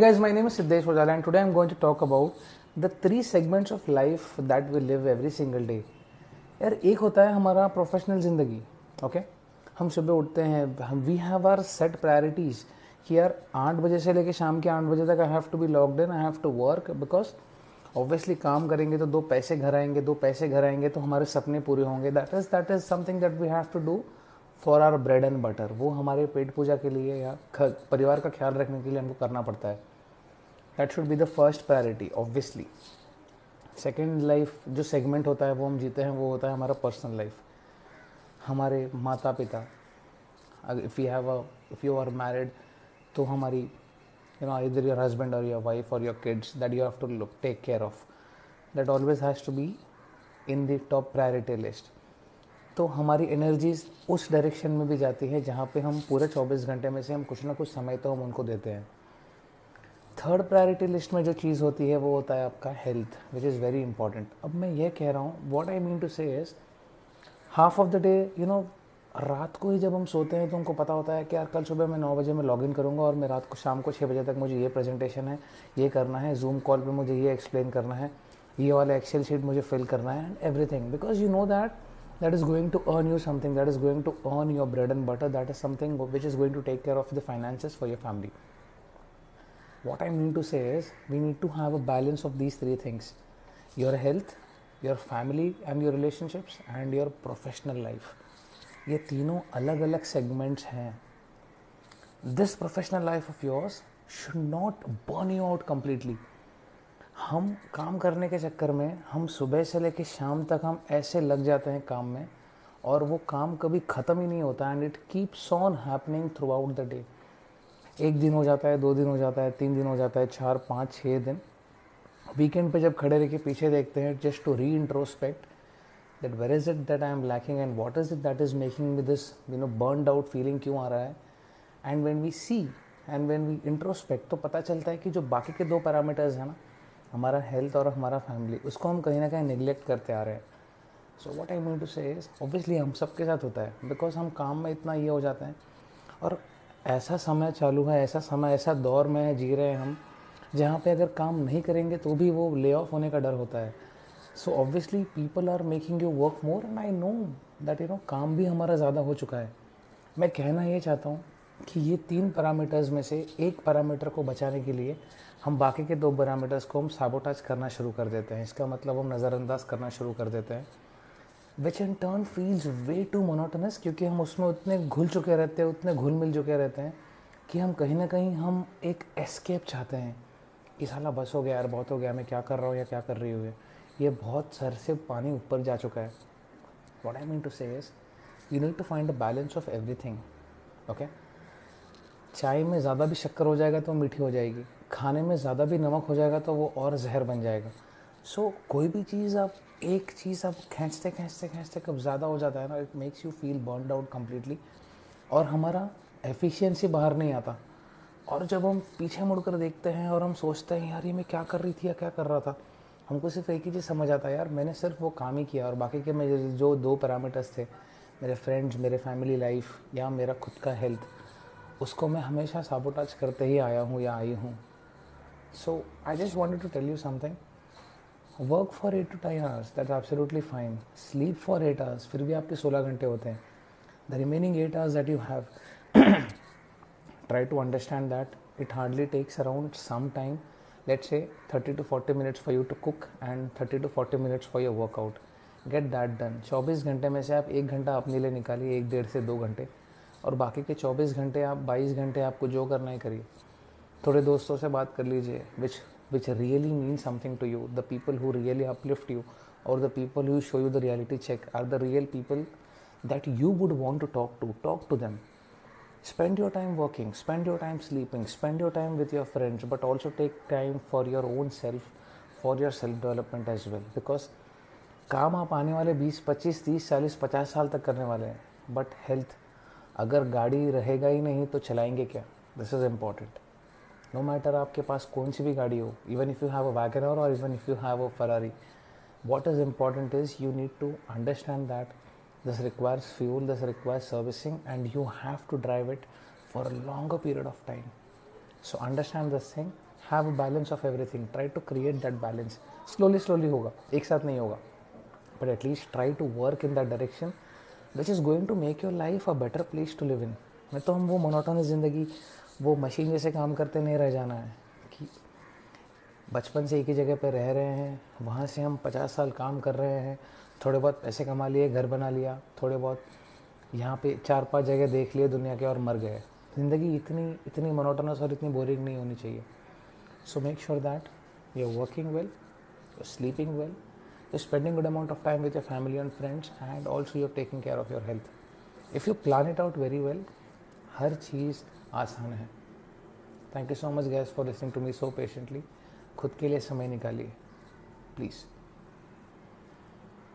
guys, my name is Siddesh Ojala and today I'm going to talk about the three segments of life that we live every single day. यार एक होता है हमारा professional ज़िंदगी okay okay? हम सुबह उठते हैं we have our set priorities कि यार आठ बजे से लेके शाम के आठ बजे तक I have to be locked in I have to work because obviously काम करेंगे तो दो पैसे घर आएँगे दो पैसे घर आएँगे तो हमारे सपने पूरे होंगे that is that is something that we have to do for our bread and butter वो हमारे पेट पूजा के लिए या परिवार का ख्याल रखने के लिए हमको करना पड़ता है that should be the first priority obviously second life जो सेगमेंट होता है, वो हम जीते हैं, वो होता है हमारा पर्सनल लाइफ हमारे माता पिता if you have a if you are married तो हमारी यू नो इधर योर हस्बैंड और योर वाइफ और your kids that you have to look take care of that always has to be in the top priority list तो हमारी energies उस direction में भी जाती है, जहाँ पे हम पूरे 24 घंटे में से हम कुछ ना कुछ समय तो हम उनको देते हैं। थर्ड प्रायोरिटी लिस्ट में जो चीज़ होती है, वो होता है आपका health which is very important अब मैं ये कह रहा हूँ what I mean to say half of the day you know रात को ही जब हम सोते हैं तो हमको पता होता है कि यार, कल सुबह मैं नौ बजे मैं लॉगिन करूँगा और मैं रात को शाम को छः बजे तक मुझे ये प्रेजेंटेशन है, ये करना है जूम कॉल पे मुझे ये एक्सप्लेन करना है, ये वाला एक्सेल शीट मुझे फिल करना है and everything because you know that that is going to earn you something that is going to earn your bread and butter that is something which is going to take care of the finances for your family. What i mean to say is, we need to have a balance of these three things. Your health, your family and your relationships and your professional life. ये तीनों अलग अलग segments हैं। This professional life of yours should not burn you out completely हम काम करने के चक्कर में, हम सुबह से लेकर शाम तक हम ऐसे लग जाते हैं काम में और वो काम कभी ख़त्म ही नहीं होता and it keeps on happening throughout the day एक दिन हो जाता है, दो दिन हो जाता है, तीन दिन हो जाता है, चार, पाँच छः दिन। वीकेंड पे जब खड़े रह के पीछे देखते हैं just to reintrospect that where is it that I am lacking and what is it that is making with this you know burned out feeling क्यों आ रहा है? And when we see and when we introspect तो पता चलता है कि जो बाकी के दो पैरामीटर्स हैं ना, हमारा हेल्थ और हमारा फैमिली उसको हम कहीं ना कहीं निगलेक्ट करते आ रहे हैं। So what I mean to say obviously हम सबके साथ होता है बिकॉज़ हम काम में इतना ये हो जाते हैं। और ऐसा समय चालू है, ऐसा समय, ऐसा दौर में जी रहे हैं हम, जहाँ पे अगर काम नहीं करेंगे तो भी वो ले ऑफ़ होने का डर होता है। So obviously people are making you work more and I know that you know काम भी हमारा ज़्यादा हो चुका है। मैं कहना ये चाहता हूँ कि ये तीन पैरामीटर्स में से एक पैरामीटर को बचाने के लिए हम बाकी के दो पैरामीटर्स को हम साबोटाज करना शुरू कर देते हैं। इसका मतलब हम नज़रअंदाज करना शुरू कर देते हैं। Which in turn feels way too monotonous क्योंकि हम उसमें उतने घुल चुके रहते हैं, उतने घुल मिल चुके रहते हैं कि हम कहीं ना कहीं हम एक एस्केप चाहते हैं कि साला बस हो गया यार, बहुत हो गया, मैं क्या कर रहा हूँ या क्या कर रही हूँ ये। बहुत सर से पानी ऊपर जा चुका है। What I mean to say you need to find a balance of everything okay चाय में ज़्यादा भी शक्कर हो जाएगा तो मीठी हो जाएगी। खाने में ज़्यादा भी नमक हो जाएगा तो वो और जहर बन जाएगा। सो so, कोई भी चीज़ आप एक चीज़ आप खींचते खींचते खींचते कब ज़्यादा हो जाता है ना it makes you feel burn out completely और हमारा एफिशिएंसी बाहर नहीं आता। और जब हम पीछे मुड़कर देखते हैं और हम सोचते हैं यार ये मैं क्या कर रही थी या क्या कर रहा था? हमको सिर्फ़ एक ही चीज़ समझ आता है यार मैंने सिर्फ़ वो काम ही किया और बाकी के मेरे जो दो पैरामीटर्स थे मेरे फ्रेंड्स मेरे फैमिली लाइफ या मेरा खुद का हेल्थ उसको मैं हमेशा साबोटाज करते ही आया हूँ या आई हूँ. So I just wanted to tell you something work for eight to ten hours that absolutely fine sleep for eight hours फिर भी आपके सोलह घंटे होते हैं। The remaining eight hours that you have try to understand that it hardly takes around some time let say thirty to forty minutes for you to cook and thirty to forty minutes for your workout get that done चौबीस घंटे में से आप एक घंटा अपने लिए निकालिए, एक डेढ़ से दो घंटे। और बाकी के 24 घंटे आप 22 घंटे आपको जो करना है करिए। थोड़े दोस्तों से बात कर लीजिए विच which really mean something to you the people who really uplift you और the people who show you the reality check are the real people that you would want to talk to talk to them spend your time working spend your time sleeping spend your time with your friends but also take time for your own self for your self development as well because काम आप आने वाले 20 25 30 40 50 साल तक करने वाले हैं but health अगर गाड़ी रहेगा ही नहीं तो चलाएंगे क्या this is important no matter आपके पास कौन सी भी गाड़ी हो even if you have a Wagon R और even if you have a Ferrari what is important is you need to understand that this requires fuel, this requires servicing, and you have to drive it for a longer period of time. So, understand this thing have a balance of everything try to create that balance slowly slowly होगा, एक साथ नहीं होगा but at least try to work in that direction which is going to make your life a better place to live in मैं तो हम वो monotonous ज़िंदगी वो मशीन जैसे काम करते नहीं रह जाना है कि बचपन से एक ही जगह पर रह रहे हैं, वहाँ से हम पचास साल काम कर रहे हैं, थोड़े बहुत पैसे कमा लिए, घर बना लिया, थोड़े बहुत यहाँ पे चार पाँच जगह देख लिए दुनिया के और मर गए। ज़िंदगी इतनी इतनी मोनोटोनस और इतनी बोरिंग नहीं होनी चाहिए। So make sure that you are working well sleeping well you spending good amount of time with your family and friends and also you are taking care of your health if you plan it out very well हर चीज़ आसान है। Thank you so much guys for listening to me so patiently खुद के लिए समय निकालिए। Please